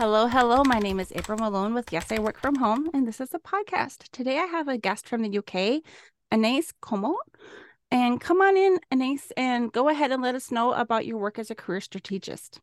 Hello, hello. My name is April Malone with Yes, I Work From Home, and this is a podcast. Today I have a guest from the UK, Anais Comot. And come on in, Anais, and go ahead and let us know about your work as a career strategist.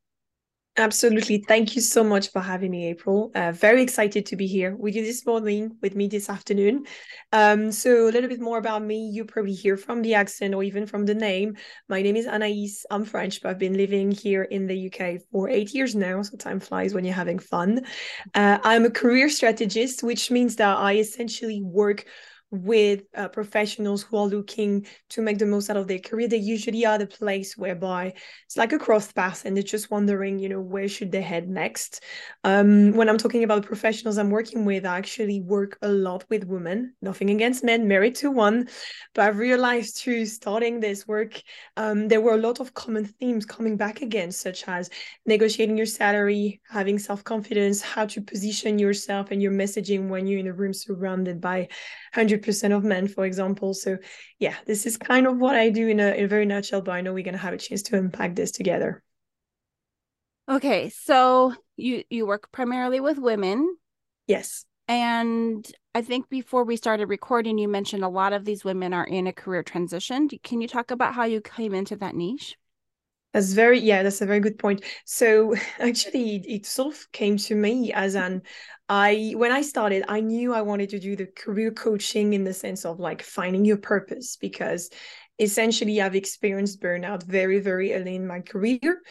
Absolutely. Thank you so much for having me, April. Uh, very excited to be here with you this morning, with me this afternoon. Um, so, a little bit more about me. You probably hear from the accent or even from the name. My name is Anaïs. I'm French, but I've been living here in the UK for eight years now. So, time flies when you're having fun. Uh, I'm a career strategist, which means that I essentially work with uh, professionals who are looking to make the most out of their career. They usually are the place whereby it's like a cross path and they're just wondering you know where should they head next? Um, when i'm talking about professionals i'm working with i actually work a lot with women. Nothing against men married to one but i've realized through starting this work um, there were a lot of common themes coming back again such as negotiating your salary having self-confidence how to position yourself and your messaging when you're in a room surrounded by 100 100% of men, for example. So, yeah, this is kind of what I do in a, in a very nutshell, but I know we're going to have a chance to unpack this together. Okay, so you you work primarily with women. Yes. And I think before we started recording, you mentioned a lot of these women are in a career transition. Can you talk about how you came into that niche? That's very yeah, that's a very good point. So actually, it sort of came to me as an I when I started, I knew I wanted to do the career coaching in the sense of like finding your purpose because essentially I've experienced burnout very, very early in my career.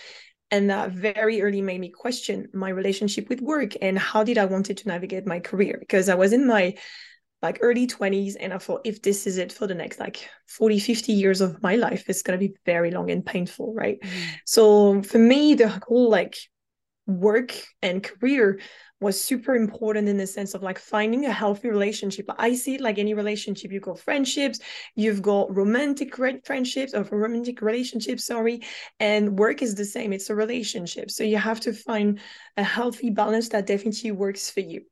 And that very early made me question my relationship with work and how did I wanted to navigate my career because I was in my like early 20s and I thought if this is it for the next like 40 50 years of my life it's going to be very long and painful right mm. so for me the whole like work and career was super important in the sense of like finding a healthy relationship. I see it like any relationship. You've got friendships, you've got romantic friendships or romantic relationships, sorry. And work is the same. It's a relationship. So you have to find a healthy balance that definitely works for you.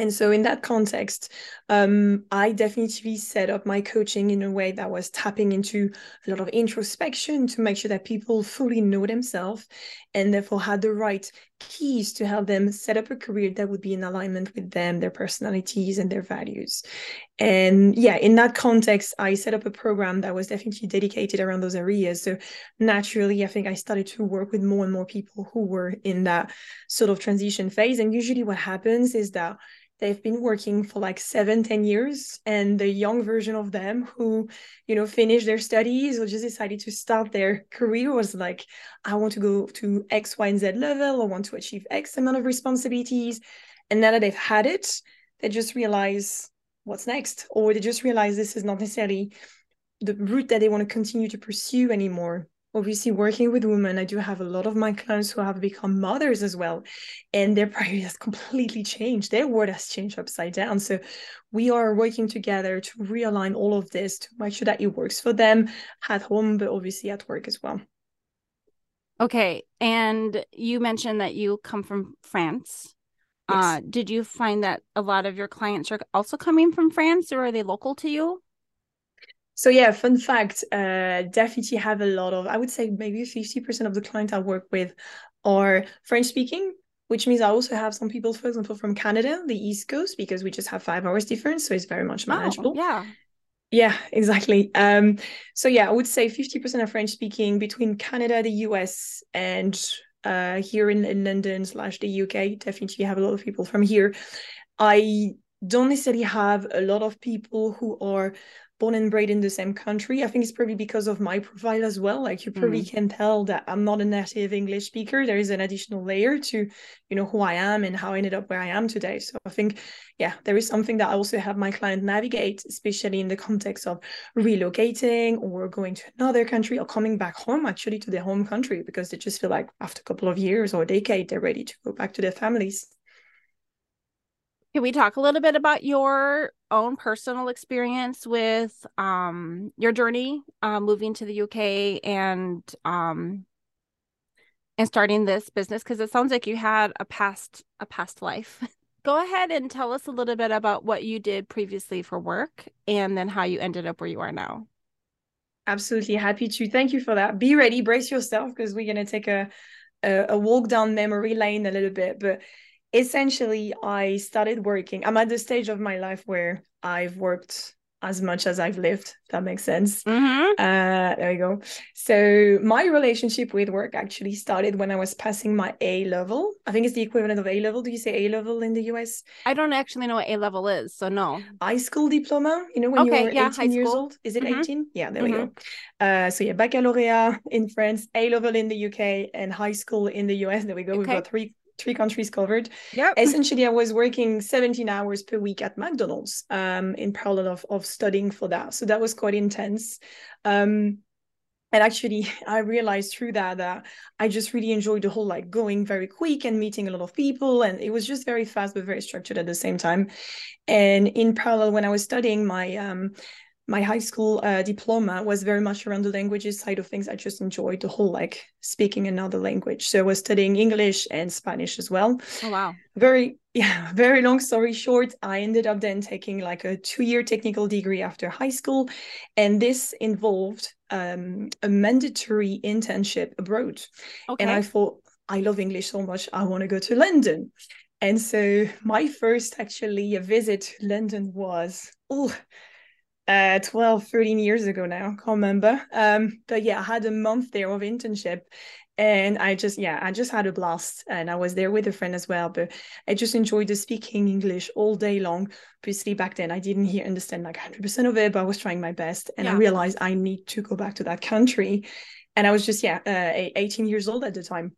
And so, in that context, um, I definitely set up my coaching in a way that was tapping into a lot of introspection to make sure that people fully know themselves and therefore had the right keys to help them set up a career that would be in alignment with them, their personalities, and their values. And yeah, in that context, I set up a program that was definitely dedicated around those areas. So, naturally, I think I started to work with more and more people who were in that sort of transition phase. And usually, what happens is that they've been working for like seven ten years and the young version of them who you know finished their studies or just decided to start their career was like i want to go to x y and z level. I want to achieve x amount of responsibilities. And now that they've had it they just realize what's next or they just realize this is not necessarily the route that they want to continue to pursue anymore obviously working with women i do have a lot of my clients who have become mothers as well and their priority has completely changed. Their world has changed upside down. So we are working together to realign all of this to make sure that it works for them at home but obviously at work as well. Okay and you mentioned that you come from france. Yes. uh, did you find that a lot of your clients are also coming from france or are they local to you so yeah, fun fact, uh, definitely have a lot of, I would say maybe 50% of the clients I work with are French speaking, which means I also have some people, for example, from Canada, the East Coast, because we just have five hours difference. So it's very much oh, manageable. Yeah. Yeah, exactly. Um, so yeah, I would say 50% are French speaking between Canada, the US, and uh, here in, in London slash the UK. Definitely have a lot of people from here. I don't necessarily have a lot of people who are born and bred in the same country. I think it's probably because of my profile as well. Like you probably mm. can tell that I'm not a native English speaker. There is an additional layer to, you know, who I am and how I ended up where I am today. So I think, yeah, there is something that I also have my client navigate, especially in the context of relocating or going to another country or coming back home actually to their home country because they just feel like after a couple of years or a decade, they're ready to go back to their families. Can we talk a little bit about your own personal experience with um, your journey uh, moving to the UK and um, and starting this business? Because it sounds like you had a past a past life. Go ahead and tell us a little bit about what you did previously for work, and then how you ended up where you are now. Absolutely happy to. Thank you for that. Be ready, brace yourself, because we're gonna take a a, a walk down memory lane a little bit, but essentially I started working. I'm at the stage of my life where I've worked as much as I've lived. that makes sense. Mm-hmm. Uh, there you go. So my relationship with work actually started when I was passing my A level. I think it's the equivalent of A level. Do you say A level in the US? I don't actually know what A level is, so no. High school diploma. You know when Okay, you're yeah, 18 high years school. old. Is it Mhm. 18? Yeah, there we go. Uh, so yeah, baccalaureate in France, A level in the UK, and high school in the US. There we go. We've got three three countries covered. Yeah. essentially i was working 17 hours per week at mcdonald's um, in parallel of, of studying for that. So that was quite intense. Um, and actually i realized through that that i just really enjoyed the whole like going very quick and meeting a lot of people. And it was just very fast but very structured at the same time. And in parallel when i was studying my um, my high school uh, diploma was very much around the languages side of things. I just enjoyed the whole like speaking another language. So I was studying English and Spanish as well Oh wow. very yeah very long story short i ended up then taking like a two-year technical degree after high school and this involved um, a mandatory internship abroad Okay. and i thought i love english so much i want to go to london and so my first actually a visit to london was oh uh 12 13 years ago now I can't remember. Um but yeah i had a month there of internship and i just yeah i just had a blast. And i was there with a friend as well but i just enjoyed the speaking english all day long. Obviously back then i didn't hear understand like 100% of it but i was trying my best. And i realized i need to go back to that country. And i was just yeah uh, 18 years old at the time.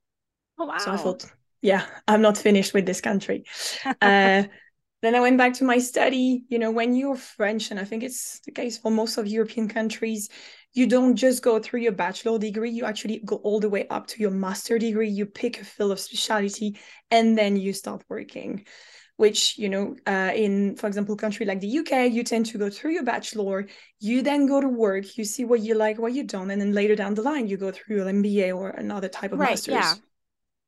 Oh wow. so I thought, yeah, I'm not finished with this country. uh, then I went back to my study. You know, when you're French, and I think it's the case for most of European countries, you don't just go through your bachelor degree, you actually go all the way up to your master degree. You pick a field of specialty and then you start working. Which, you know, uh, in, for example, country like the UK, you tend to go through your bachelor, you then go to work, you see what you like, what you don't, and then later down the line, you go through an MBA or another type of Right, master's. yeah.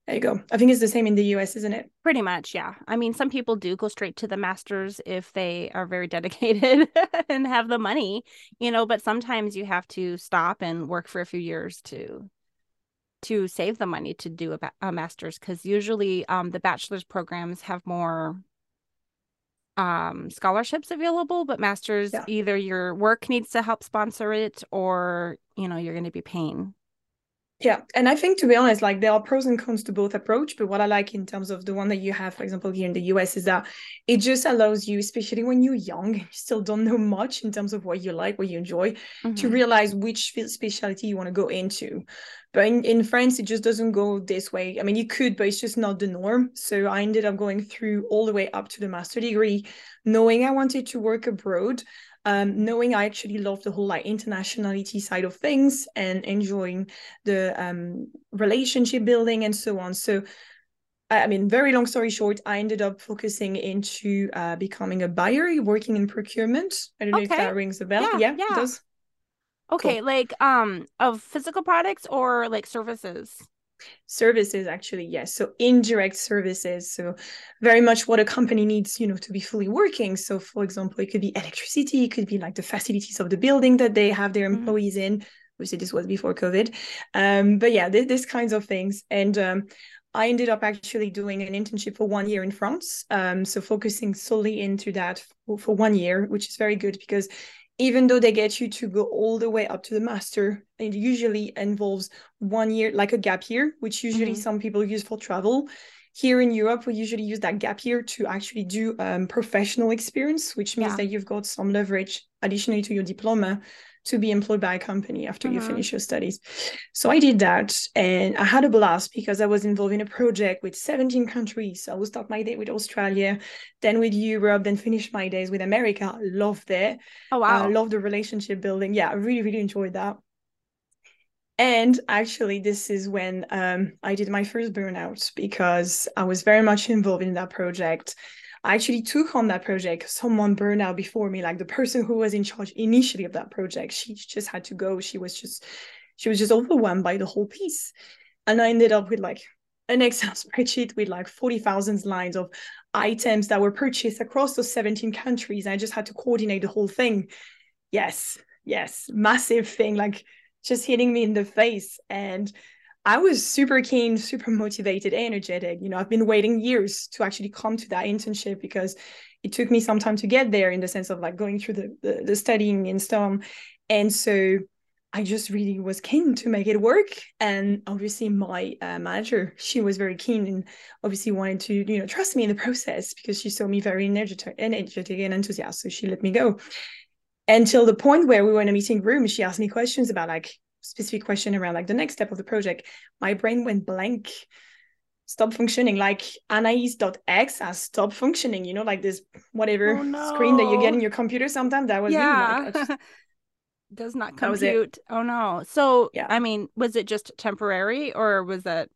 There you go. I think it's the same in the US, isn't it? Pretty much, yeah. I mean, some people do go straight to the masters if they are very dedicated and have the money, you know, but sometimes you have to stop and work for a few years to to save the money to do a, a master's because usually um, the bachelor's programs have more um, scholarships available, but masters Yeah. either your work needs to help sponsor it or you know you're going to be paying. Yeah, and I think to be honest, like there are pros and cons to both approach. But what I like in terms of the one that you have, for example, here in the US, is that it just allows you, especially when you're young, you still don't know much in terms of what you like, what you enjoy, to Mhm. realize which field specialty you want to go into. But in, in France, it just doesn't go this way. I mean, you could, but it's just not the norm. So I ended up going through all the way up to the master degree, knowing I wanted to work abroad, um, knowing I actually love the whole like internationality side of things and enjoying the um, relationship building and so on. So I I mean, very long story short, I ended up focusing into uh, becoming a buyer, working in procurement. I don't know if that rings a bell. Yeah, Yeah, it does. Okay, like um of physical products or like services. Services actually yes so indirect services so very much what a company needs you know to be fully working so for example it could be electricity it could be like the facilities of the building that they have their Mhm. employees in obviously this was before covid um but yeah th- these kinds of things and um I ended up actually doing an internship for one year in France. Um, so focusing solely into that for, for one year, which is very good because even though they get you to go all the way up to the master, it usually involves one year, like a gap year, which usually Mhm. some people use for travel. Here in Europe, we usually use that gap year to actually do um, professional experience, which means Yeah. that you've got some leverage additionally to your diploma to be employed by a company after you Mhm. finish your studies. So I did that and I had a blast because I was involved in a project with 17 countries. So I would start my day with Australia, then with Europe, then finish my days with America. Loved it. Oh I wow. love the relationship building. Yeah, I really, really enjoyed that. And actually, this is when um, I did my first burnout because I was very much involved in that project. I actually took on that project. Someone burned out before me, like the person who was in charge initially of that project. She just had to go. She was just, she was just overwhelmed by the whole piece. And I ended up with like an Excel spreadsheet with like 40,000 lines of items that were purchased across those 17 countries. I just had to coordinate the whole thing. Yes, yes, massive thing, like just hitting me in the face. And I was super keen, super motivated, energetic. You know, I've been waiting years to actually come to that internship because it took me some time to get there in the sense of like going through the, the, the studying and so And so I just really was keen to make it work. And obviously, my uh, manager, she was very keen and obviously wanted to, you know, trust me in the process because she saw me very energetic, energetic and enthusiastic. So she let me go until the point where we were in a meeting room. She asked me questions about like specific question around like the next step of the project. My brain went blank, stop functioning. Like Anais.x has stopped functioning, you know, like this whatever Oh, no. screen that you get in your computer sometimes. That was me. Like, yeah. just- Does not compute. Oh no. So, Yeah. I mean, was it just temporary or was that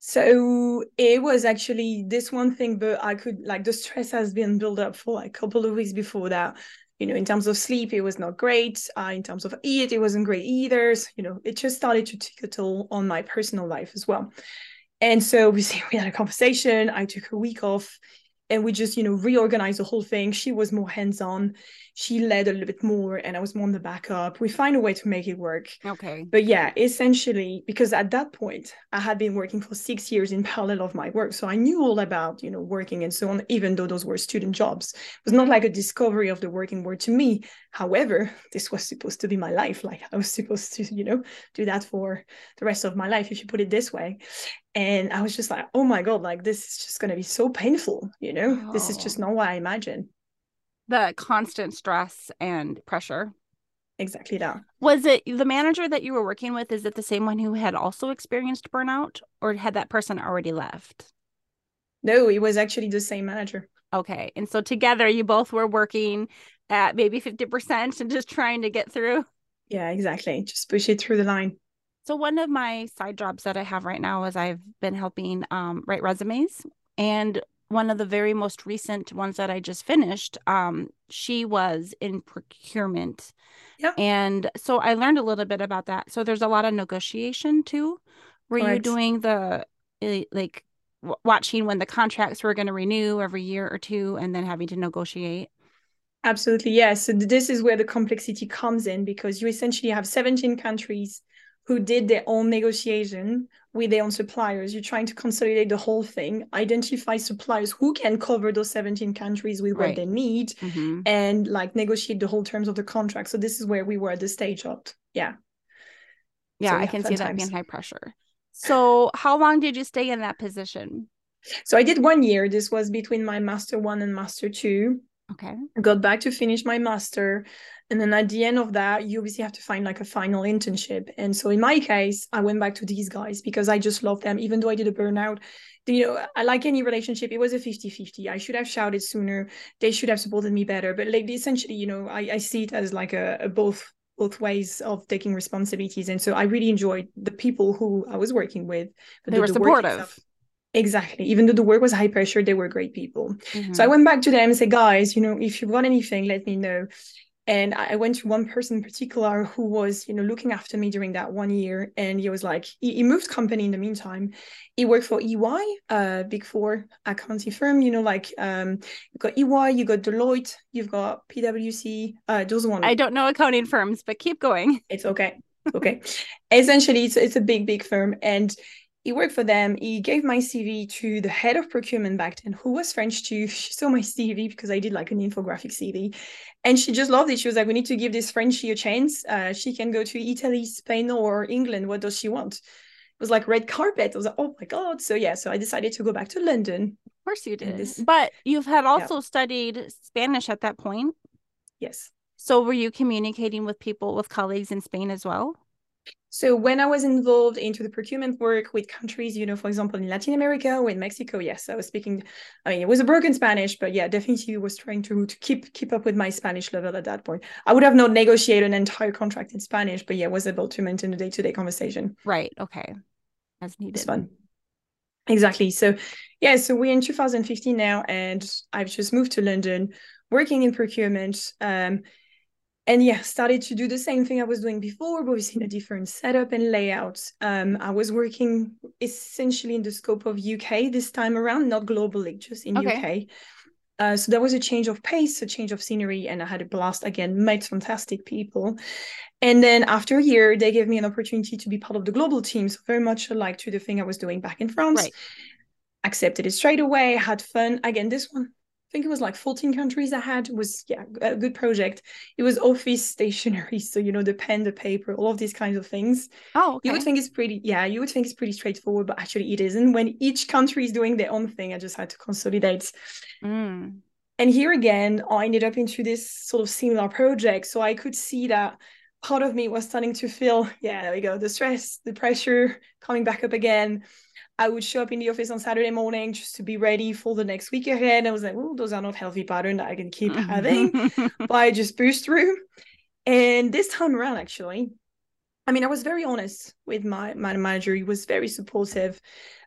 So it was actually this one thing, but I could like the stress has been built up for like a couple of weeks before that. You know, in terms of sleep, it was not great. Uh, in terms of eat, it wasn't great either. So, you know, it just started to take a toll on my personal life as well. And so obviously we had a conversation. I took a week off and we just, you know, reorganized the whole thing. She was more hands-on. She led a little bit more and I was more on the backup. We find a way to make it work. okay? But yeah, essentially, because at that point I had been working for six years in parallel of my work. So I knew all about, you know, working and so on, even though those were student jobs. It was not like a discovery of the working world to me. However, this was supposed to be my life. Like I was supposed to, you know, do that for the rest of my life, if you put it this way. And I was just like, oh my God, like this is just gonna be so painful, you know? This is just Oh. not what I imagined. The constant stress and pressure. Exactly that. Was it the manager that you were working with? Is it the same one who had also experienced burnout or had that person already left? No, it was actually the same manager. Okay. And so together you both were working at maybe 50% and just trying to get through. Yeah, exactly. Just push it through the line. So one of my side jobs that I have right now is I've been helping um, write resumes, and one of the very most recent ones that I just finished, um, she was in procurement, Yeah. and so I learned a little bit about that. So there's a lot of negotiation too. Were you doing the eh, like watching when the contracts were going to renew every year or two, and then having to negotiate? Absolutely, yes. So this is where the complexity comes in because you essentially have 17 countries who did their own negotiation with their own suppliers. You're trying to consolidate the whole thing, identify suppliers who can cover those 17 countries with Right. what they need, hmm and like negotiate the whole terms of the contract. So this is where we were at the stage of, yeah. Yeah, So, I can see that being high pressure. So how long did you stay in that position? So I did one year. This was between my master one and master two. Okay. Got back to finish my master. And then at the end of that, you obviously have to find like a final internship. And so in my case, I went back to these guys because I just love them, even though I did a burnout. You know, I like any relationship, it was a 50 50. I should have shouted sooner. They should have supported me better. But like essentially, you know, I, I see it as like a, a both both ways of taking responsibilities. And so I really enjoyed the people who I was working with. But They the- were supportive. Exactly. Even though the work was high pressure, they were great people. Mhm. So I went back to them and said, guys, you know, if you've got anything, let me know. And I went to one person in particular who was, you know, looking after me during that one year. And he was like, he, he moved company in the meantime. He worked for EY, uh, big four accounting firm, you know, like um, you've got EY, you got Deloitte, you've got PwC, uh, those ones. I don't know accounting firms, but keep going. It's okay. Okay. Essentially, it's, it's a big, big firm. And he worked for them. He gave my CV to the head of procurement back then, who was French too. She saw my CV because I did like an infographic CV. And she just loved it. She was like, we need to give this Frenchie a chance. Uh, she can go to Italy, Spain, or England. What does she want? It was like red carpet. I was like, oh my God. So yeah, so I decided to go back to London. Of course you did. this- But you've had also studied Spanish at that point. Yes. So were you communicating with people, with colleagues in Spain as well? So when I was involved into the procurement work with countries, you know, for example, in Latin America or in Mexico, yes, I was speaking. I mean, it was a broken Spanish, but yeah, definitely was trying to to keep keep up with my Spanish level at that point. I would have not negotiated an entire contract in Spanish, but yeah, was able to maintain a day to day conversation. Right. Okay. As needed. It's fun. Exactly. So yeah, so we're in 2015 now, and I've just moved to London, working in procurement. Um, and yeah, started to do the same thing I was doing before, but obviously in a different setup and layout. Um, I was working essentially in the scope of UK this time around, not globally, just in Okay. UK. Uh, so there was a change of pace, a change of scenery, and I had a blast again, met fantastic people. And then after a year, they gave me an opportunity to be part of the global team. So very much alike to the thing I was doing back in France. Right. Accepted it straight away, had fun. Again, this one, think it was like 14 countries I had. Was yeah, a good project. It was office stationery. So, you know, the pen, the paper, all of these kinds of things. Oh, okay. You would think it's pretty, yeah, you would think it's pretty straightforward, but actually it isn't. When each country is doing their own thing, I just had to consolidate. Mm. And here again, I ended up into this sort of similar project. So I could see that part of me was starting to feel, yeah, there we go, the stress, the pressure coming back up again. I would show up in the office on Saturday morning just to be ready for the next week ahead. I was like, oh, those are not healthy patterns that I can keep having. but I just boost through. And this time around, actually, I mean, I was very honest with my, my manager. He was very supportive.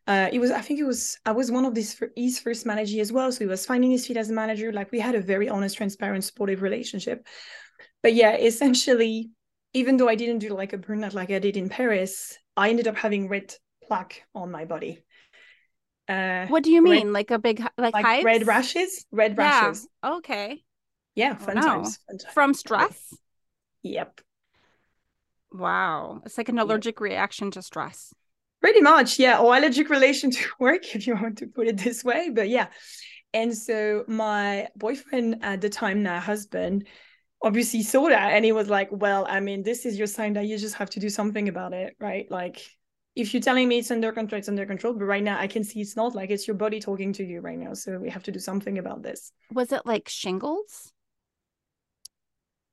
Uh, it was, I think it was, I was one of these his first manager as well. So he was finding his feet as a manager. Like we had a very honest, transparent, supportive relationship. But yeah, essentially, even though I didn't do like a burnout like I did in Paris, I ended up having red plaque on my body. Uh, what do you mean? Red, like a big like, like red rashes? Red yeah. rashes. Okay. Yeah, oh, fun, times, fun times. From stress? Yep. Wow. It's like an allergic yep. reaction to stress. Pretty much, yeah, or allergic relation to work, if you want to put it this way. But yeah. And so my boyfriend at the time, now husband, obviously saw that and he was like, Well, I mean, this is your sign that you just have to do something about it, right? Like if you're telling me it's under control, it's under control. But right now I can see it's not like it's your body talking to you right now. So we have to do something about this. Was it like shingles?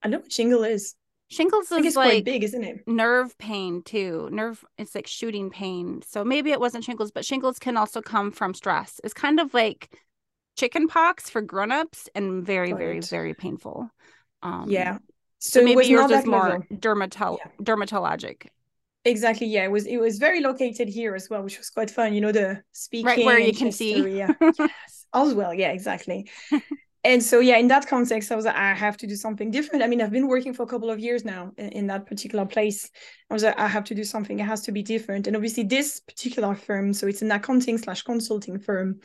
I know what shingle is. Shingles is like quite big, isn't it? Nerve pain too. Nerve it's like shooting pain. So maybe it wasn't shingles, but shingles can also come from stress. It's kind of like chicken pox for grown-ups and very, Got very, it. very painful. Um yeah. So, so maybe yours is more dermato- yeah. dermatologic. Exactly. Yeah, it was it was very located here as well, which was quite fun. You know, the speaking right where you can see. Yeah. yes. As well. Yeah, exactly. and so yeah, in that context, I was like, I have to do something different. I mean, I've been working for a couple of years now in, in that particular place. I was like, I have to do something. It has to be different. And obviously, this particular firm, so it's an accounting slash consulting firm,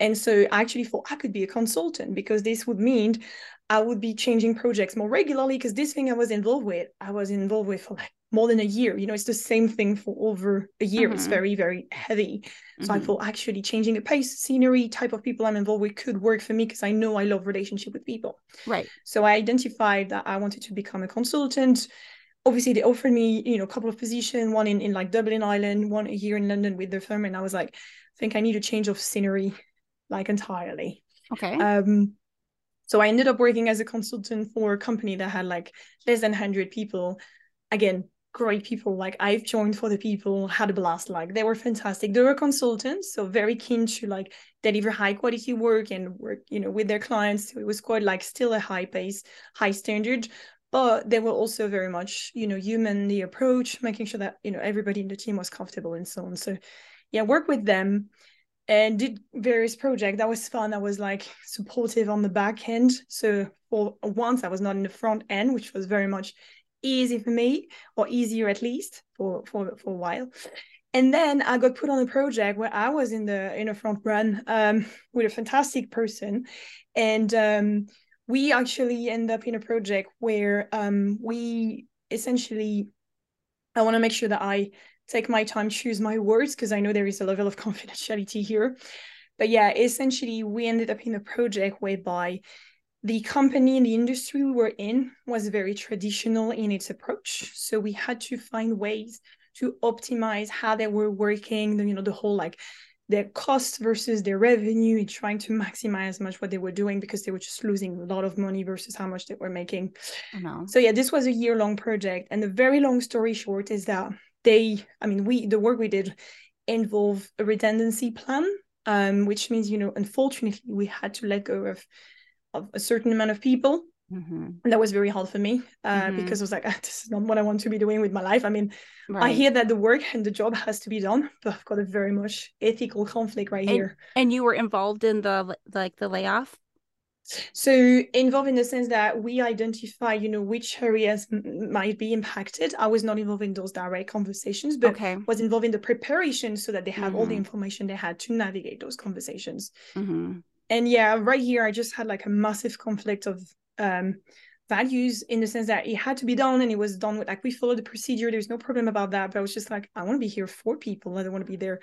and so I actually thought I could be a consultant because this would mean I would be changing projects more regularly because this thing I was involved with, I was involved with for like more than a year. You know, it's the same thing for over a year. Mm-hmm. It's very, very heavy. So mm-hmm. I thought actually changing the pace, scenery, type of people I'm involved with could work for me because I know I love relationship with people. Right. So I identified that I wanted to become a consultant. Obviously, they offered me, you know, a couple of positions, one in, in like Dublin Ireland, one here in London with the firm. And I was like, I think I need a change of scenery, like entirely. Okay. Um, so I ended up working as a consultant for a company that had like less than 100 people. Again, great people. Like I've joined for the people, had a blast. Like they were fantastic. They were consultants, so very keen to like deliver high quality work and work, you know, with their clients. It was quite like still a high pace, high standard. But they were also very much, you know, human the approach, making sure that, you know, everybody in the team was comfortable and so on. So yeah, work with them and did various projects. That was fun. I was like supportive on the back end. So for once I was not in the front end, which was very much easy for me, or easier at least for for, for a while. And then I got put on a project where I was in the in the front run um, with a fantastic person, and um, we actually end up in a project where um, we essentially I want to make sure that I take my time, choose my words, because I know there is a level of confidentiality here. But yeah, essentially, we ended up in a project whereby the company and the industry we were in was very traditional in its approach. So we had to find ways to optimize how they were working, you know, the whole like their cost versus their revenue and trying to maximize as much what they were doing because they were just losing a lot of money versus how much they were making. So yeah, this was a year long project. And the very long story short is that they i mean we the work we did involve a redundancy plan um, which means you know unfortunately we had to let go of of a certain amount of people mm-hmm. and that was very hard for me uh, mm-hmm. because i was like this is not what i want to be doing with my life i mean right. i hear that the work and the job has to be done but i've got a very much ethical conflict right and, here and you were involved in the like the layoff so involved in the sense that we identify, you know, which areas m- might be impacted. I was not involved in those direct conversations, but okay. was involved in the preparation so that they have mm-hmm. all the mm-hmm. information they had to navigate those conversations. Mm-hmm. And yeah, right here I just had like a massive conflict of um values in the sense that it had to be done and it was done with like we followed the procedure. There's no problem about that. But I was just like, I want to be here for people. I don't want to be there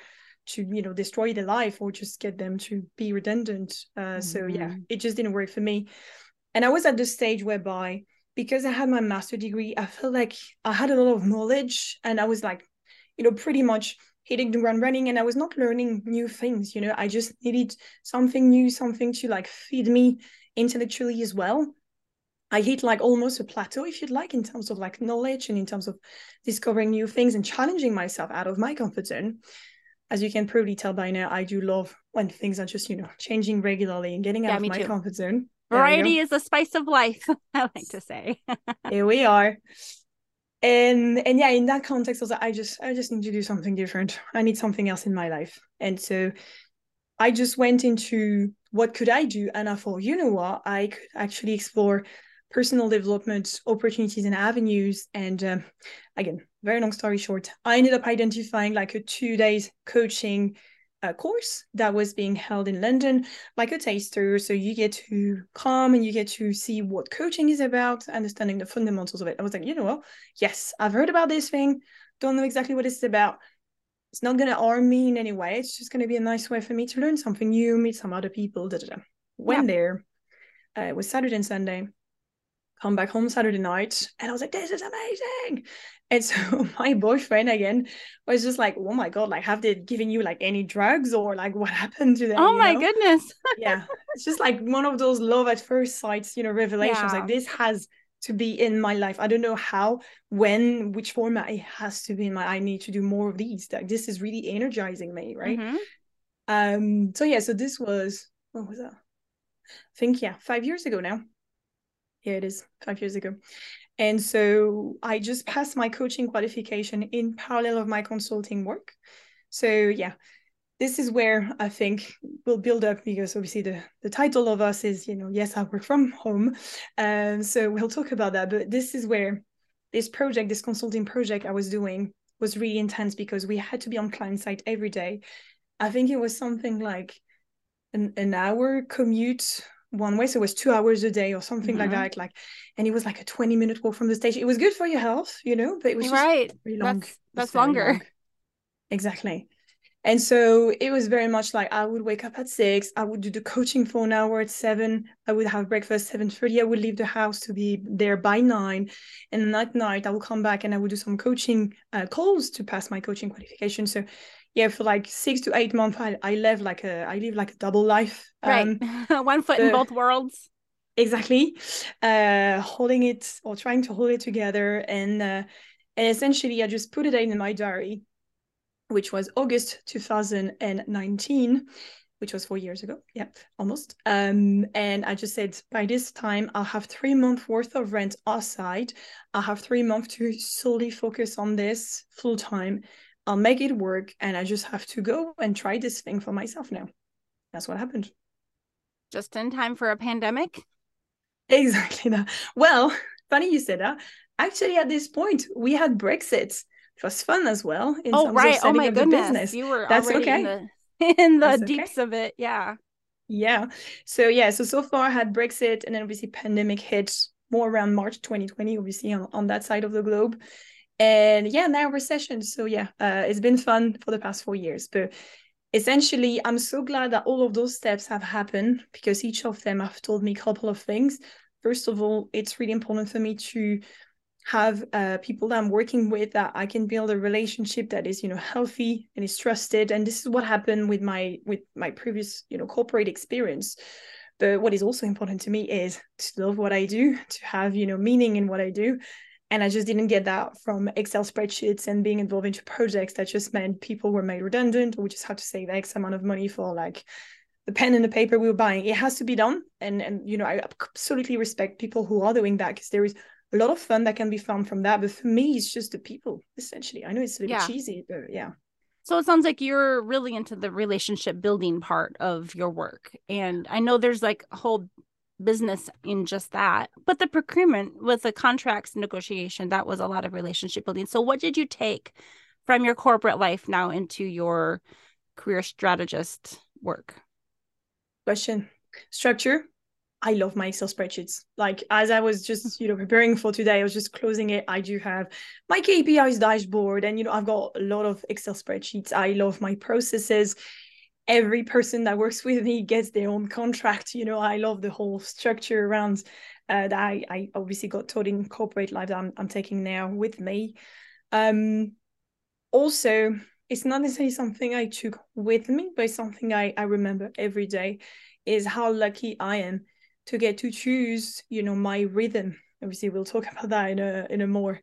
to, you know, destroy their life or just get them to be redundant. Uh, mm-hmm. So yeah, mm-hmm. it just didn't work for me. And I was at the stage whereby because I had my master degree, I felt like I had a lot of knowledge and I was like, you know, pretty much hitting the ground running and I was not learning new things, you know, I just needed something new, something to like feed me intellectually as well. I hit like almost a plateau, if you'd like, in terms of like knowledge and in terms of discovering new things and challenging myself out of my comfort zone. As you can probably tell by now, I do love when things are just, you know, changing regularly and getting out yeah, of my too. comfort zone. Variety is the spice of life, I like to say. Here we are and and yeah in that context I was like, I just I just need to do something different. I need something else in my life. And so I just went into what could I do? And I thought you know what? I could actually explore personal development opportunities and avenues. And um, again very long story short I ended up identifying like a two days coaching a course that was being held in London, like a taster. So you get to come and you get to see what coaching is about, understanding the fundamentals of it. I was like, you know what? Yes, I've heard about this thing. Don't know exactly what it's about. It's not going to harm me in any way. It's just going to be a nice way for me to learn something new, meet some other people. Da, da, da. Went yeah. there. Uh, it was Saturday and Sunday come back home Saturday night and I was like, this is amazing. And so my boyfriend again was just like, oh my God, like have they given you like any drugs or like what happened to them? Oh my know? goodness. yeah. It's just like one of those love at first sight, you know, revelations. Yeah. Like this has to be in my life. I don't know how, when, which format it has to be in my I need to do more of these. Like this is really energizing me, right? Mm-hmm. Um, so yeah, so this was what was that? I think yeah, five years ago now yeah, it is five years ago. And so I just passed my coaching qualification in parallel of my consulting work. So yeah, this is where I think we'll build up because obviously the, the title of us is, you know, yes, I work from home. Um, so we'll talk about that. But this is where this project, this consulting project I was doing was really intense because we had to be on client site every day. I think it was something like an, an hour commute one way so it was two hours a day or something mm-hmm. like that like and it was like a 20 minute walk from the station. It was good for your health you know but it was right. long. That's, that's longer. long. exactly. And so it was very much like i would wake up at six i would do the coaching for an hour at seven i would have breakfast 7.30 i would leave the house to be there by nine and at night i would come back and i would do some coaching uh, calls to pass my coaching qualification. So yeah, for like six to eight months, I, I live like a I live like a double life. Right, um, one foot the, in both worlds. Exactly, uh, holding it or trying to hold it together, and uh, and essentially, I just put it in my diary, which was August two thousand and nineteen, which was four years ago. Yeah, almost. Um, and I just said by this time I'll have three months worth of rent aside. I'll have three months to solely focus on this full time I'll make it work and I just have to go and try this thing for myself now. That's what happened. Just in time for a pandemic? Exactly that. Well, funny you said that. Actually, at this point, we had Brexit. It was fun as well. In oh, right. oh, my goodness. You were That's okay. in the, in the deeps of it. Yeah. Yeah. So, yeah. So, so far I had Brexit and then obviously pandemic hit more around March 2020, obviously on, on that side of the globe and yeah now recession. So yeah uh, it's been fun for the past four years. But essentially i'm so glad that all of those steps have happened because each of them have told me a couple of things. First of all it's really important for me to have uh, people that i'm working with that i can build a relationship that is you know healthy and is trusted. And this is what happened with my with my previous you know corporate experience. But what is also important to me is to love what i do to have you know meaning in what i do and I just didn't get that from Excel spreadsheets and being involved into projects that just meant people were made redundant or we just had to save X amount of money for like the pen and the paper we were buying. It has to be done. And and you know, I absolutely respect people who are doing that because there is a lot of fun that can be found from that. But for me, it's just the people, essentially. I know it's a little yeah. cheesy, but yeah. So it sounds like you're really into the relationship building part of your work. And I know there's like a whole business in just that. But the procurement with the contracts negotiation, that was a lot of relationship building. So what did you take from your corporate life now into your career strategist work? Question. structure I love my Excel spreadsheets. Like as I was just, you know, preparing for today, I was just closing it. I do have my KPIs dashboard and you know, I've got a lot of Excel spreadsheets. I love my processes. Every person that works with me gets their own contract. You know, I love the whole structure around uh, that I, I obviously got taught in corporate life that I'm, I'm taking now with me. Um, also, it's not necessarily something I took with me, but something I, I remember every day is how lucky I am to get to choose, you know, my rhythm. Obviously, we'll talk about that in a in a more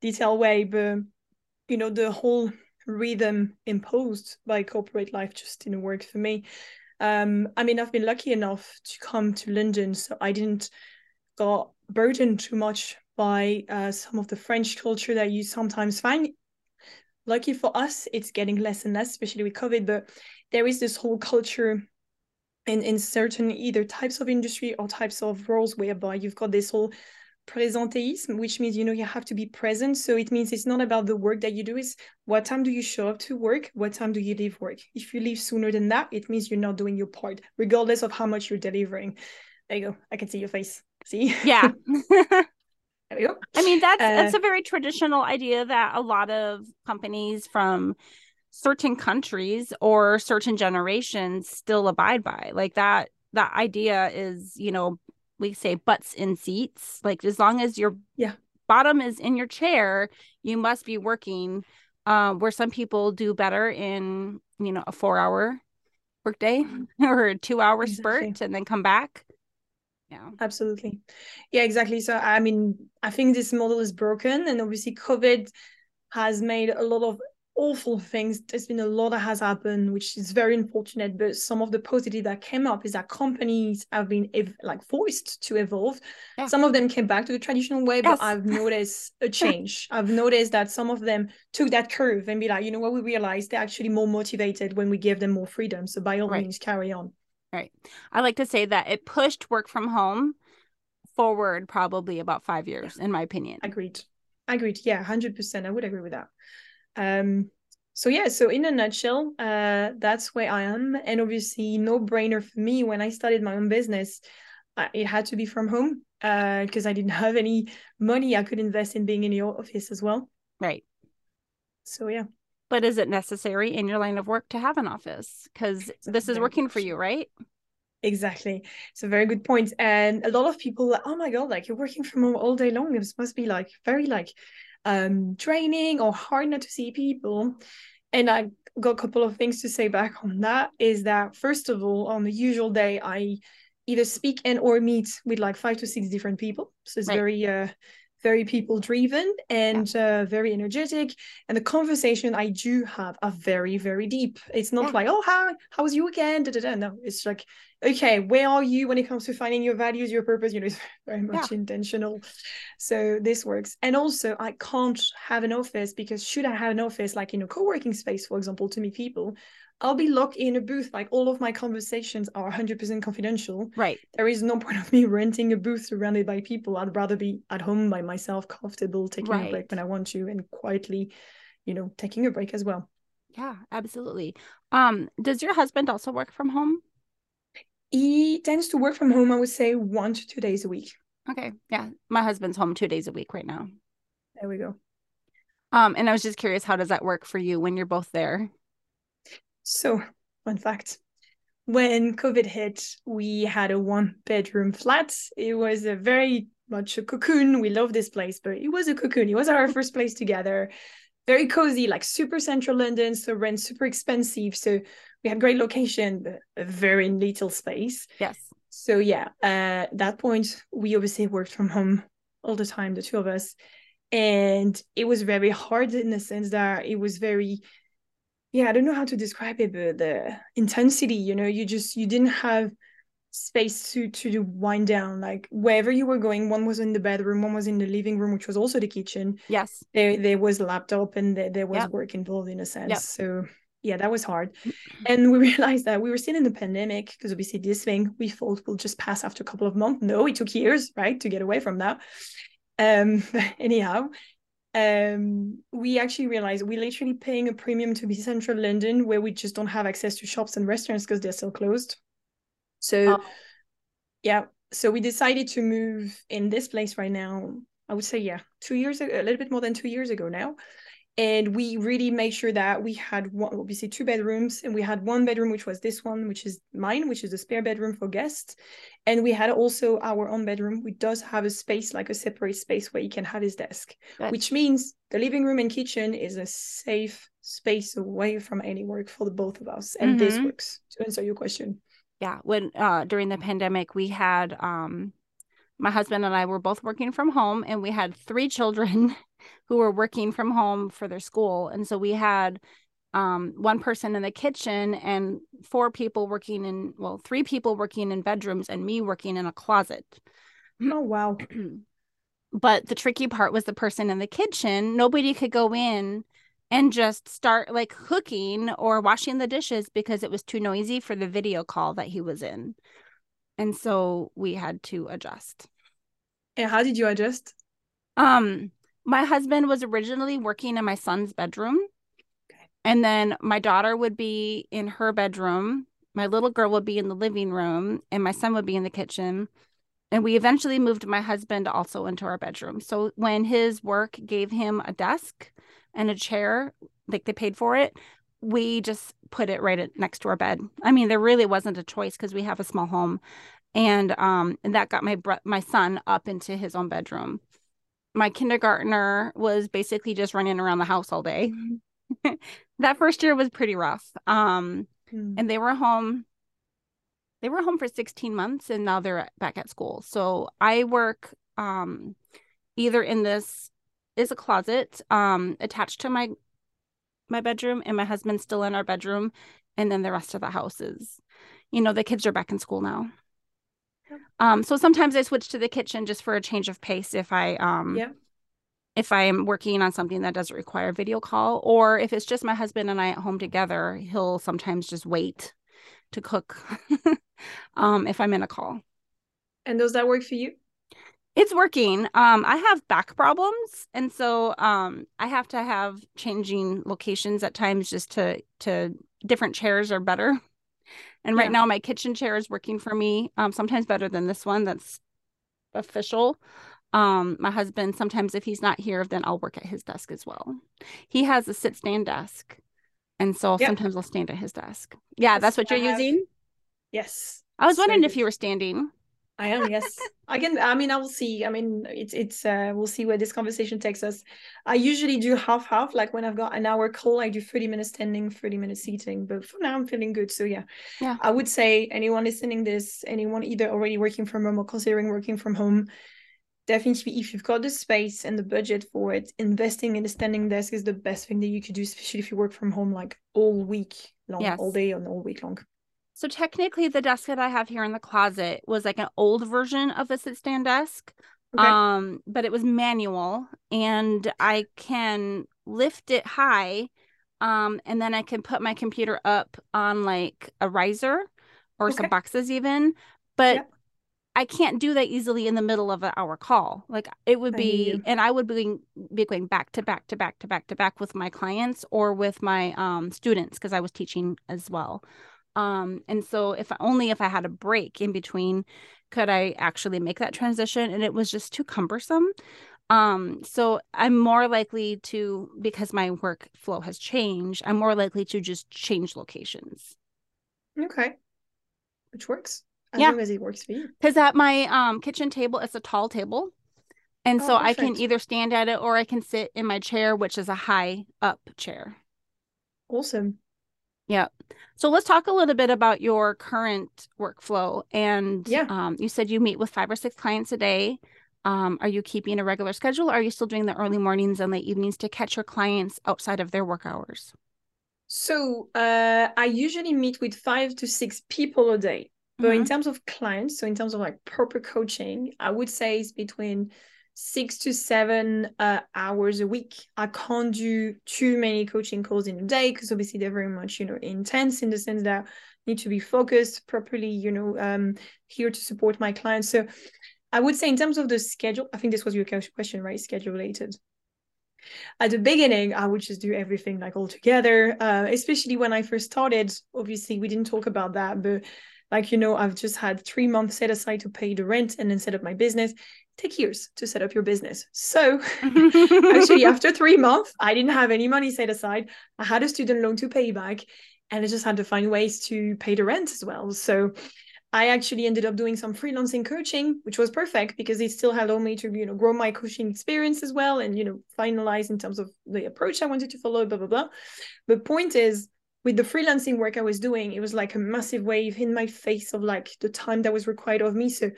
detailed way, but you know, the whole rhythm imposed by corporate life just didn't work for me. Um, I mean, I've been lucky enough to come to London, so I didn't got burdened too much by uh, some of the French culture that you sometimes find. Lucky for us, it's getting less and less, especially with COVID. But there is this whole culture in, in certain either types of industry or types of roles whereby you've got this whole presenteeism, which means you know you have to be present. So it means it's not about the work that you do, it's what time do you show up to work, what time do you leave work. If you leave sooner than that, it means you're not doing your part, regardless of how much you're delivering. There you go. I can see your face. See? Yeah. there we go. I mean, that's uh, that's a very traditional idea that a lot of companies from certain countries or certain generations still abide by like that that idea is you know we say butts in seats like as long as your yeah. bottom is in your chair you must be working um, where some people do better in you know a four hour workday or a two hour exactly. spurt and then come back. Yeah. Absolutely. Yeah exactly. So i mean i think this model is broken and obviously covid has made a lot of awful things. There's been a lot that has happened, which is very unfortunate. But some of the positive that came up is that companies have been ev- like forced to evolve. Yeah. Some of them came back to the traditional way, yes. but I've noticed a change. I've noticed that some of them took that curve and be like, you know what, we realized they're actually more motivated when we give them more freedom. So by all right. means, carry on. Right. I like to say that it pushed work from home forward probably about five years, yeah. in my opinion. Agreed. Agreed. Yeah, hundred percent. I would agree with that. Um, so yeah, so in a nutshell, uh, that's where I am, and obviously no brainer for me when I started my own business. Uh, it had to be from home because uh, I didn't have any money I could invest in being in your office as well. Right. So yeah. But is it necessary in your line of work to have an office? Because this is working for you, right? Exactly. It's a very good point. And a lot of people, like, oh my God, like you're working from home all day long. This must be like very like um, training or hard not to see people. And I got a couple of things to say back on that is that first of all, on the usual day, I either speak and or meet with like five to six different people. So it's right. very uh very people driven and yeah. uh, very energetic and the conversation i do have are very very deep it's not yeah. like oh how how was your weekend da, da, da. no it's like okay where are you when it comes to finding your values your purpose you know it's very much yeah. intentional so this works and also i can't have an office because should i have an office like in a co-working space for example to meet people I'll be locked in a booth. Like all of my conversations are 100% confidential. Right. There is no point of me renting a booth surrounded by people. I'd rather be at home by myself, comfortable, taking right. a break when I want to, and quietly, you know, taking a break as well. Yeah, absolutely. Um, does your husband also work from home? He tends to work from home, I would say one to two days a week. Okay. Yeah. My husband's home two days a week right now. There we go. Um, and I was just curious, how does that work for you when you're both there? So, fun fact when COVID hit, we had a one bedroom flat. It was a very much a cocoon. We love this place, but it was a cocoon. It was our first place together. Very cozy, like super central London. So rent super expensive. So we had great location, but a very little space. Yes. So yeah, uh, at that point, we obviously worked from home all the time, the two of us. And it was very hard in the sense that it was very, yeah, I don't know how to describe it, but the intensity, you know, you just, you didn't have space to to wind down like wherever you were going one was in the bedroom one was in the living room which was also the kitchen yes there there was laptop and there, there was yep. work involved in a sense yep. so yeah, that was hard. Mm-hmm. And we realized that we were still in the pandemic because obviously this thing we thought will just pass after a couple of months. No, it took years, right, to get away from that. Um, anyhow, um, we actually realized we're literally paying a premium to be central London where we just don't have access to shops and restaurants because they're still closed. So oh. Yeah. So we decided to move in this place right now. I would say, yeah, two years ago, a little bit more than two years ago now and we really made sure that we had one, obviously two bedrooms and we had one bedroom which was this one which is mine which is a spare bedroom for guests. And we had also our own bedroom which does have a space like a separate space where he can have his desk That's... which means the living room and kitchen is a safe space away from any work for the both of us and mm-hmm. this works to answer your question. Yeah when uh during the pandemic we had um my husband and I were both working from home and we had three children who were working from home for their school. And so we had um, one person in the kitchen and four people working in, well, three people working in bedrooms and me working in a closet. Oh, wow. but the tricky part was the person in the kitchen. Nobody could go in and just start like cooking or washing the dishes because it was too noisy for the video call that he was in. And so we had to adjust. And how did you adjust? Um, my husband was originally working in my son's bedroom. Okay. And then my daughter would be in her bedroom. My little girl would be in the living room, and my son would be in the kitchen. And we eventually moved my husband also into our bedroom. So when his work gave him a desk and a chair, like they paid for it, we just put it right next to our bed. I mean, there really wasn't a choice because we have a small home, and um, and that got my br- my son up into his own bedroom my kindergartner was basically just running around the house all day. that first year was pretty rough. Um, mm. and they were home. They were home for 16 months and now they're back at school. So I work um, either in this is a closet um, attached to my my bedroom and my husband's still in our bedroom and then the rest of the house is you know the kids are back in school now um, so sometimes I switch to the kitchen just for a change of pace if I um yeah. if I am working on something that doesn't require a video call, or if it's just my husband and I at home together, he'll sometimes just wait to cook um if I'm in a call. And does that work for you? It's working. Um, I have back problems, and so um, I have to have changing locations at times just to to different chairs are better and right yeah. now my kitchen chair is working for me. Um, sometimes better than this one that's official. Um, my husband, sometimes if he's not here, then I'll work at his desk as well. He has a sit stand desk. And so yep. sometimes I'll stand at his desk. Yeah, that's what you're using? Yes. I was wondering if you were standing. I am, yes. I can I mean I will see. I mean it's it's uh we'll see where this conversation takes us. I usually do half half, like when I've got an hour call, I do 30 minutes standing, 30 minutes seating. But for now I'm feeling good. So yeah. Yeah. I would say anyone listening this, anyone either already working from home or considering working from home, definitely if you've got the space and the budget for it, investing in a standing desk is the best thing that you could do, especially if you work from home like all week long, yes. all day and all week long. So technically, the desk that I have here in the closet was like an old version of a sit stand desk. Okay. Um, but it was manual and I can lift it high. Um, and then I can put my computer up on like a riser or okay. some boxes even. But yep. I can't do that easily in the middle of an hour call. Like it would be, and I would be, be going back to back to back to back to back with my clients or with my um, students because I was teaching as well. Um, and so if only if I had a break in between could I actually make that transition and it was just too cumbersome. Um, so I'm more likely to because my workflow has changed, I'm more likely to just change locations. Okay. Which works. As yeah. long as it works for you. Because at my um kitchen table, it's a tall table. And oh, so perfect. I can either stand at it or I can sit in my chair, which is a high up chair. Awesome. Yeah. So let's talk a little bit about your current workflow. And yeah. Um, you said you meet with five or six clients a day. Um, are you keeping a regular schedule? are you still doing the early mornings and late evenings to catch your clients outside of their work hours? So uh, I usually meet with five to six people a day. But mm-hmm. in terms of clients, so in terms of like proper coaching, I would say it's between six to seven uh, hours a week. I can't do too many coaching calls in a day because obviously they're very much, you know, intense in the sense that I need to be focused properly, you know, um, here to support my clients. So I would say in terms of the schedule, I think this was your question, right? Schedule related. At the beginning, I would just do everything like all together, uh, especially when I first started. Obviously, we didn't talk about that, but like you know i've just had three months set aside to pay the rent and then set up my business. Take years to set up your business. So actually after three months i didn't have any money set aside. I had a student loan to pay back and i just had to find ways to pay the rent as well. So I actually ended up doing some freelancing coaching, which was perfect because it still allowed me to, you know, grow my coaching experience as well and, you know, finalize in terms of the approach I wanted to follow, blah, blah, blah. But point is, with the freelancing work I was doing, it was like a massive wave in my face of like the time that was required of me. So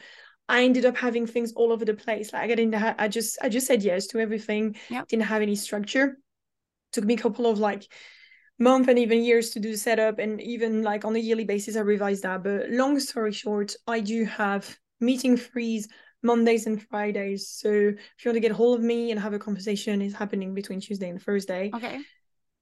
I ended up having things all over the place. Like I didn't, I just, I just said yes to everything. Yep. Didn't have any structure. Took me a couple of like month and even years to do the setup and even like on a yearly basis i revise that but long story short i do have meeting freeze mondays and fridays so if you want to get a hold of me and have a conversation it's happening between tuesday and thursday okay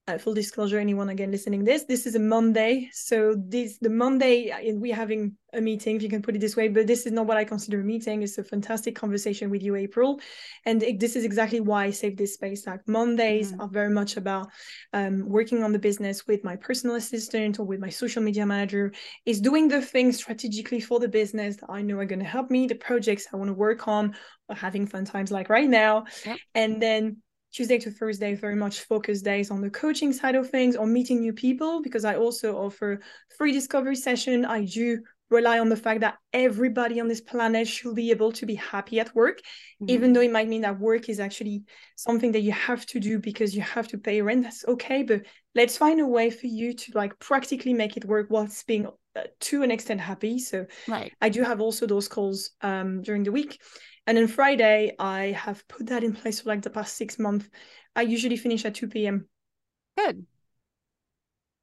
uh, full disclosure anyone again listening this this is a monday. So this the monday uh, we're having a meeting if you can put it this way but this is not what i consider a meeting. It's a fantastic conversation with you april. And it, this is exactly why i save this space. Like mondays mm-hmm. are very much about um, working on the business with my personal assistant or with my social media manager is doing the things strategically for the business that i know are going to help me the projects i want to work on or having fun times like right now. And then Tuesday to Thursday, very much focus days on the coaching side of things, on meeting new people, because I also offer free discovery session. I do rely on the fact that everybody on this planet should be able to be happy at work, mm-hmm. even though it might mean that work is actually something that you have to do because you have to pay rent. That's okay, but let's find a way for you to like practically make it work whilst being uh, to an extent happy. So right. I do have also those calls um, during the week. And then Friday, I have put that in place for like the past six months. I usually finish at 2 p.m. Good.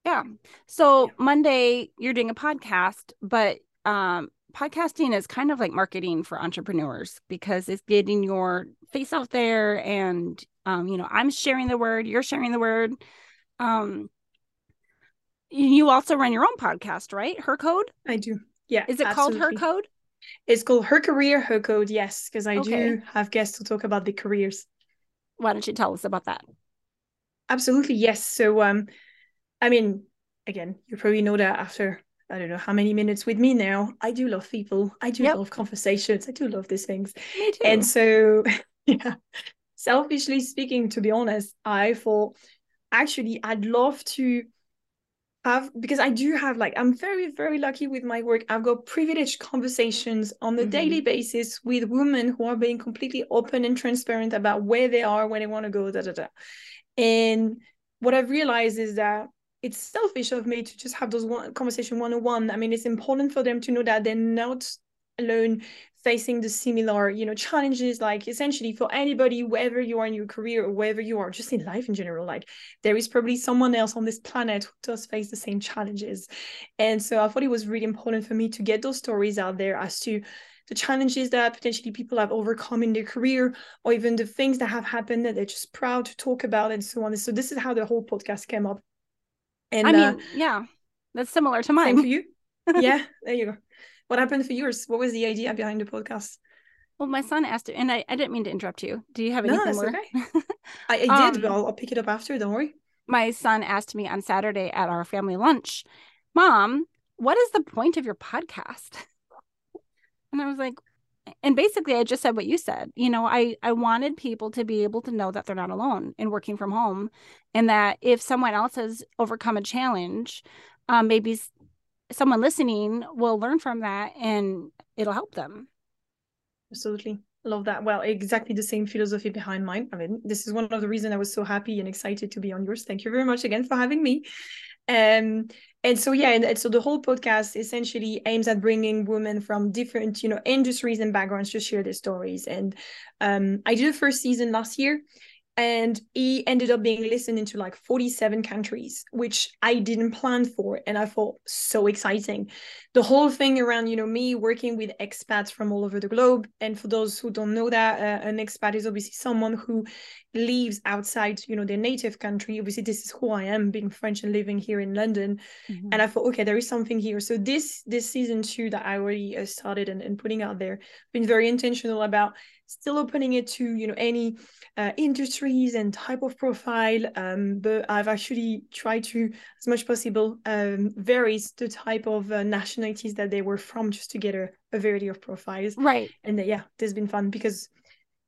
Yeah. So yeah. Monday, you're doing a podcast, but um, podcasting is kind of like marketing for entrepreneurs because it's getting your face out there and um, you know, I'm sharing the word, you're sharing the word. Um, you also run your own podcast, right? Her Code? I do. Yeah. Is it absolutely. called Her Code? It's called Her Career, Her Code, yes, because I okay. do have guests to talk about the careers. Why don't you tell us about that? Absolutely, yes. So, um, I mean, again, you probably know that after I don't know how many minutes with me now. I do love people. I do yep. love conversations. I do love these things. Me too. And so, yeah, selfishly speaking, to be honest, I thought actually I'd love to have because I do have like I'm very very lucky with my work. I've got privileged conversations on a mm-hmm. daily basis with women who are being completely open and transparent about where they are, where they want to go, da da da. And what I've realized is that it's selfish of me to just have those one conversation one on one. I mean, it's important for them to know that they're not alone facing the similar you know challenges like essentially for anybody wherever you are in your career or wherever you are just in life in general like there is probably someone else on this planet who does face the same challenges. And so i thought it was really important for me to get those stories out there as to the challenges that potentially people have overcome in their career or even the things that have happened that they're just proud to talk about and so on. And so this is how the whole podcast came up. And i mean uh, yeah that's similar to mine. same for you. Yeah there you go what happened for yours? What was the idea behind the podcast? Well, my son asked, and I, I didn't mean to interrupt you. Do you have anything no, more? Okay. I, I did, um, but I'll, I'll pick it up after. Don't worry. My son asked me on Saturday at our family lunch, Mom, what is the point of your podcast? And I was like, and basically I just said what you said. You know, I I wanted people to be able to know that they're not alone in working from home and that if someone else has overcome a challenge, um, maybe someone listening will learn from that and it'll help them. Absolutely. Love that. Well, exactly the same philosophy behind mine. I mean, this is one of the reasons I was so happy and excited to be on yours. Thank you very much again for having me. Um, and so yeah, and, and so the whole podcast essentially aims at bringing women from different, you know, industries and backgrounds to share their stories. And um, I did the first season last year, and he ended up being listened into like 47 countries which i didn't plan for and i thought so exciting the whole thing around you know me working with expats from all over the globe. And for those who don't know that uh, an expat is obviously someone who lives outside you know their native country. Obviously this is who i am being french and living here in london. Mm-hmm. and i thought okay there is something here. So this this season two that i already uh, started and, and putting out there been very intentional about still opening it to you know any uh, industries and type of profile. Um, but i've actually tried to as much as possible um, varies the type of uh, nationalities that they were from just to get a, a variety of profiles. Right. And uh, yeah this has been fun because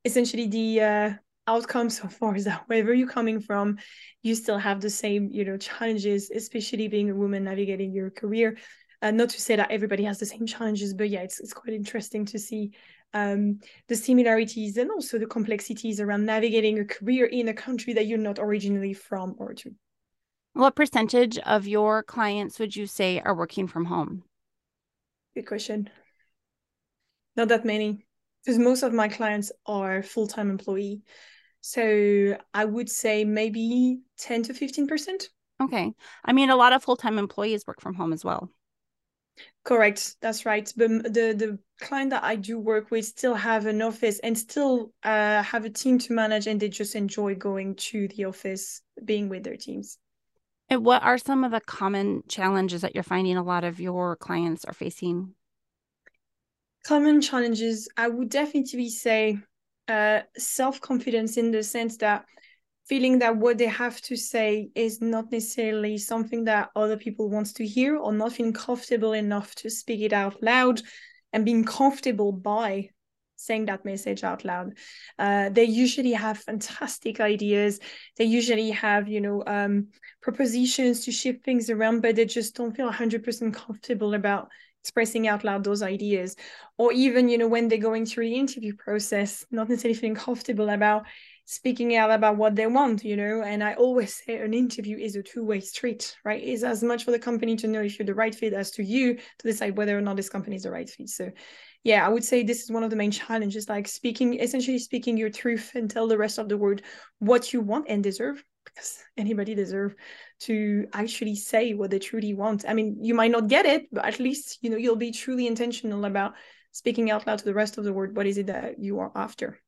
essentially the uh, outcome so far is that wherever you're coming from you still have the same you know challenges especially being a woman navigating your career. Uh, not to say that everybody has the same challenges but yeah it's, it's quite interesting to see um, the similarities and also the complexities around navigating a career in a country that you're not originally from or to. What percentage of your clients would you say are working from home good question not that many because most of my clients are full-time employee so I would say maybe 10 to 15%. Okay. I mean, a lot of full time employees work from home as well. Correct. That's right. But the, the client that I do work with still have an office and still uh, have a team to manage, and they just enjoy going to the office, being with their teams. And what are some of the common challenges that you're finding a lot of your clients are facing? Common challenges, I would definitely say uh, self confidence in the sense that feeling that what they have to say is not necessarily something that other people wants to hear or not feeling comfortable enough to speak it out loud and being comfortable by saying that message out loud. Uh, they usually have fantastic ideas. They usually have you know um, propositions to shift things around but they just don't feel 100% comfortable about expressing out loud those ideas. Or even you know when they're going through the interview process not necessarily feeling comfortable about speaking out about what they want you know? And i always say an interview is a two-way street right? It's as much for the company to know if you're the right fit as to you to decide whether or not this company is the right fit. So yeah i would say this is one of the main challenges like speaking essentially speaking your truth and tell the rest of the world what you want and deserve because anybody deserve to actually say what they truly want. I mean, you might not get it, but at least you know you'll be truly intentional about speaking out loud to the rest of the world. What is it that you are after?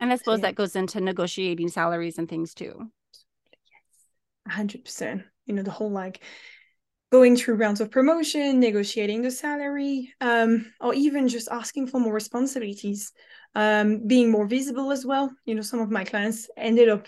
And I suppose yeah. that goes into negotiating salaries and things too. Yes, hundred percent. You know, the whole like going through rounds of promotion, negotiating the salary, um, or even just asking for more responsibilities, um, being more visible as well. You know, some of my clients ended up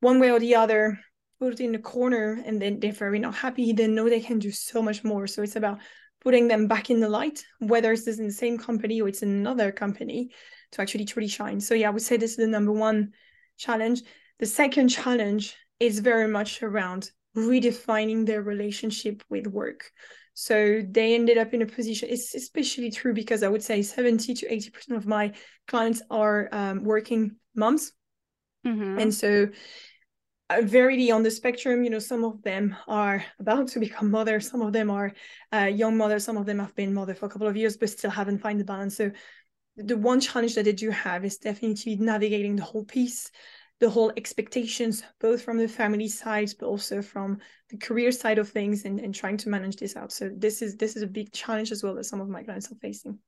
one way or the other put in the corner and then they're very not happy, they know they can do so much more. So it's about putting them back in the light, whether it's in the same company or it's another company to actually truly shine. So yeah, I would say this is the number one challenge. The second challenge is very much around redefining their relationship with work. So they ended up in a position, it's especially true because I would say 70 to 80% of my clients are um, working moms. Mm-hmm. And so very on the spectrum you know some of them are about to become mothers some of them are uh, young mothers some of them have been mother for a couple of years but still haven't found the balance so the one challenge that they do have is definitely navigating the whole piece the whole expectations both from the family side but also from the career side of things and, and trying to manage this out so this is this is a big challenge as well that some of my clients are facing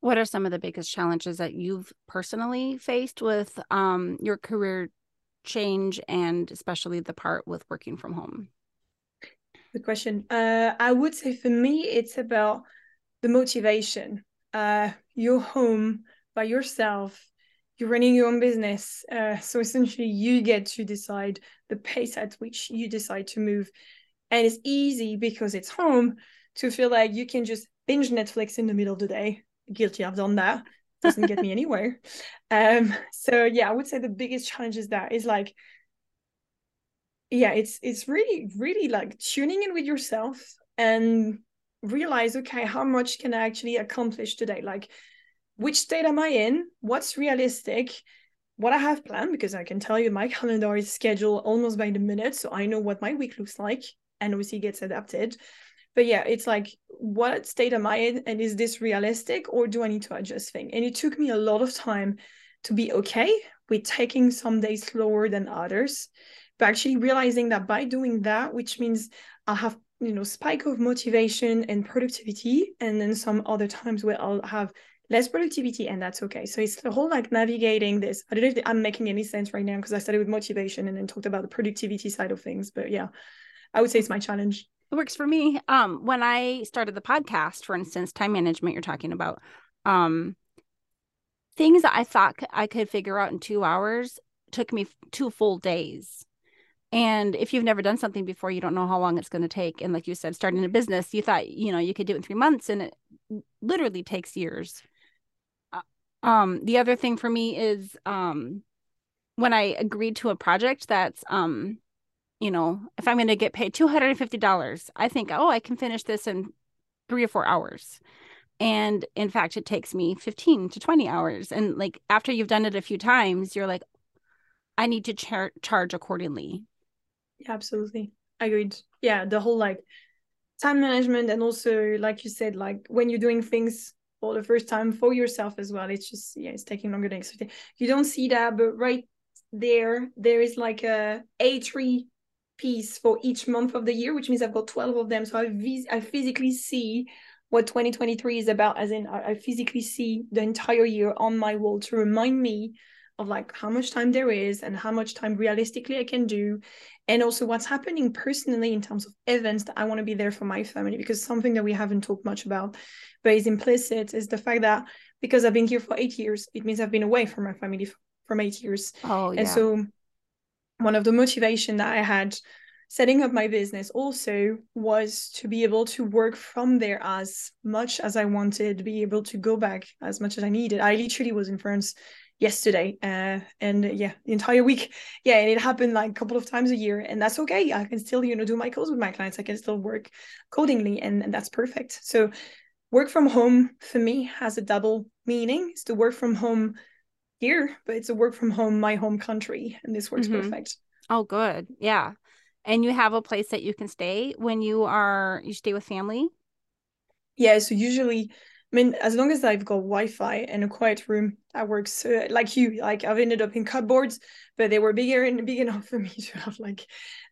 what are some of the biggest challenges that you've personally faced with um, your career change and especially the part with working from home? Good question. Uh, I would say for me, it's about the motivation. Uh, you're home by yourself, you're running your own business. Uh, so essentially, you get to decide the pace at which you decide to move. And it's easy because it's home to feel like you can just binge Netflix in the middle of the day. Guilty, I've done that doesn't get me anywhere. Um, so yeah, I would say the biggest challenge is that is like, yeah, it's it's really really like tuning in with yourself and realize, okay, how much can I actually accomplish today? Like, which state am I in? What's realistic? What I have planned because I can tell you my calendar is scheduled almost by the minute, so I know what my week looks like, and obviously gets adapted but yeah it's like what state am i in and is this realistic or do i need to adjust things and it took me a lot of time to be okay with taking some days slower than others but actually realizing that by doing that which means i'll have you know spike of motivation and productivity and then some other times where i'll have less productivity and that's okay so it's the whole like navigating this i don't know if i'm making any sense right now because i started with motivation and then talked about the productivity side of things but yeah i would say it's my challenge it works for me. Um, when I started the podcast, for instance, time management you're talking about, um, things that I thought I could figure out in two hours took me two full days. And if you've never done something before, you don't know how long it's going to take. And like you said, starting a business, you thought, you know, you could do it in three months and it literally takes years. Um, the other thing for me is um, when I agreed to a project that's, um, you know, if I'm going to get paid $250, I think, oh, I can finish this in three or four hours. And in fact, it takes me 15 to 20 hours. And like after you've done it a few times, you're like, I need to char- charge accordingly. Yeah, Absolutely. Agreed. Yeah. The whole like time management and also, like you said, like when you're doing things for the first time for yourself as well, it's just, yeah, it's taking longer than expected. You don't see that, but right there, there is like a A3 piece for each month of the year, which means I've got 12 of them. So I, vis- I physically see what 2023 is about, as in I, I physically see the entire year on my wall to remind me of like how much time there is and how much time realistically I can do. And also what's happening personally in terms of events that I want to be there for my family, because something that we haven't talked much about, but is implicit, is the fact that because I've been here for eight years, it means I've been away from my family from eight years. Oh, yeah. And so one of the motivation that I had setting up my business also was to be able to work from there as much as I wanted, be able to go back as much as I needed. I literally was in France yesterday uh, and uh, yeah the entire week. Yeah and it happened like a couple of times a year and that's okay. I can still you know do my calls with my clients. I can still work codingly and, and that's perfect. So work from home for me has a double meaning. It's to work from home here but it's a work from home my home country and this works mm-hmm. perfect. Oh good. Yeah. And you have a place that you can stay when you are you stay with family? Yeah so usually I mean, as long as I've got Wi-Fi and a quiet room, that works. Uh, like you, like I've ended up in cupboards, but they were bigger and big enough for me to have like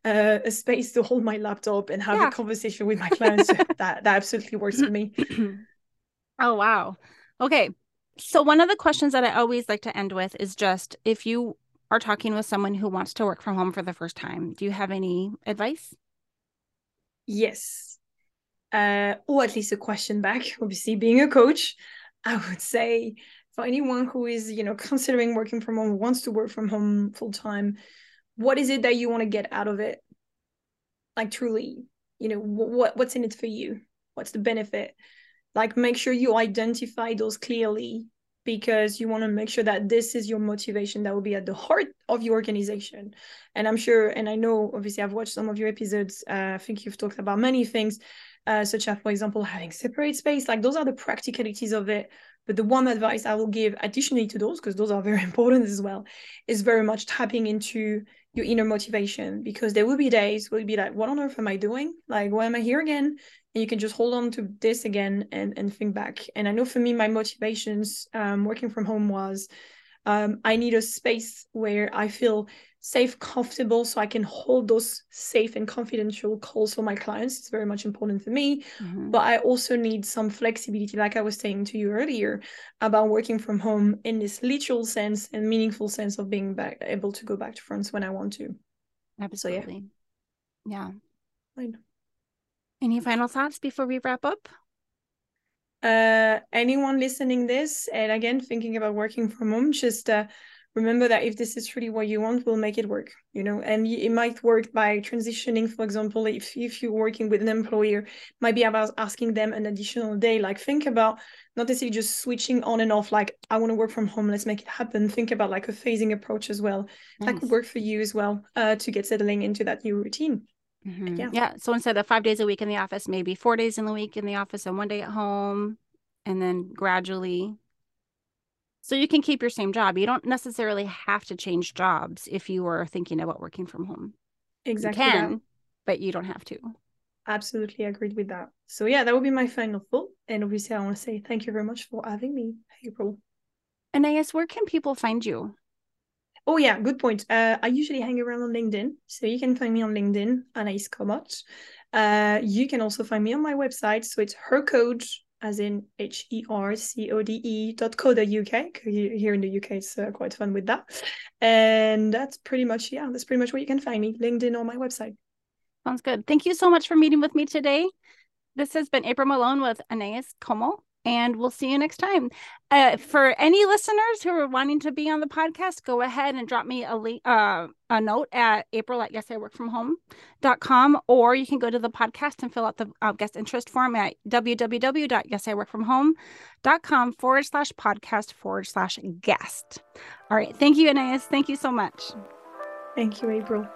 uh, a space to hold my laptop and have yeah. a conversation with my clients. that that absolutely works for me. oh wow. Okay. So one of the questions that I always like to end with is just if you are talking with someone who wants to work from home for the first time, do you have any advice? Yes uh, or at least a question back. Obviously, being a coach, I would say for anyone who is, you know, considering working from home, wants to work from home full time, what is it that you want to get out of it? Like truly, you know, what what's in it for you? What's the benefit? Like, make sure you identify those clearly because you want to make sure that this is your motivation that will be at the heart of your organization. And I'm sure, and I know, obviously, I've watched some of your episodes. Uh, I think you've talked about many things uh, such as, for example, having separate space. Like those are the practicalities of it. But the one advice I will give additionally to those, because those are very important as well, is very much tapping into your inner motivation because there will be days where you'll be like, what on earth am I doing? Like, why am I here again? And you can just hold on to this again and, and think back. And I know for me, my motivations um, working from home was um, I need a space where I feel safe, comfortable, so I can hold those safe and confidential calls for my clients. It's very much important for me. Mm-hmm. But I also need some flexibility, like I was saying to you earlier, about working from home in this literal sense and meaningful sense of being back able to go back to France when I want to. Absolutely. So, yeah. yeah. Any final thoughts before we wrap up? Uh anyone listening this and again thinking about working from home, just uh remember that if this is really what you want we'll make it work you know and it might work by transitioning for example if, if you're working with an employer might be about asking them an additional day like think about not necessarily just switching on and off like i want to work from home let's make it happen think about like a phasing approach as well nice. that could work for you as well uh, to get settling into that new routine mm-hmm. yeah yeah so instead of five days a week in the office maybe four days in the week in the office and one day at home and then gradually so you can keep your same job. You don't necessarily have to change jobs if you are thinking about working from home. Exactly. You can, that. but you don't have to. Absolutely agreed with that. So yeah, that would be my final thought. And obviously I want to say thank you very much for having me, April. Anais, where can people find you? Oh yeah, good point. Uh, I usually hang around on LinkedIn, so you can find me on LinkedIn, Anais Comot. Uh, you can also find me on my website, so it's her code as in H E R C O D E dot co dot UK. Here in the UK, it's uh, quite fun with that. And that's pretty much, yeah, that's pretty much where you can find me LinkedIn or my website. Sounds good. Thank you so much for meeting with me today. This has been April Malone with Anais Comot. And we'll see you next time. Uh, for any listeners who are wanting to be on the podcast, go ahead and drop me a link, uh, a note at April at yes I work from home.com, or you can go to the podcast and fill out the uh, guest interest form at www.yesiworkfromhome.com forward slash podcast forward slash guest. All right. Thank you, Anais. Thank you so much. Thank you, April.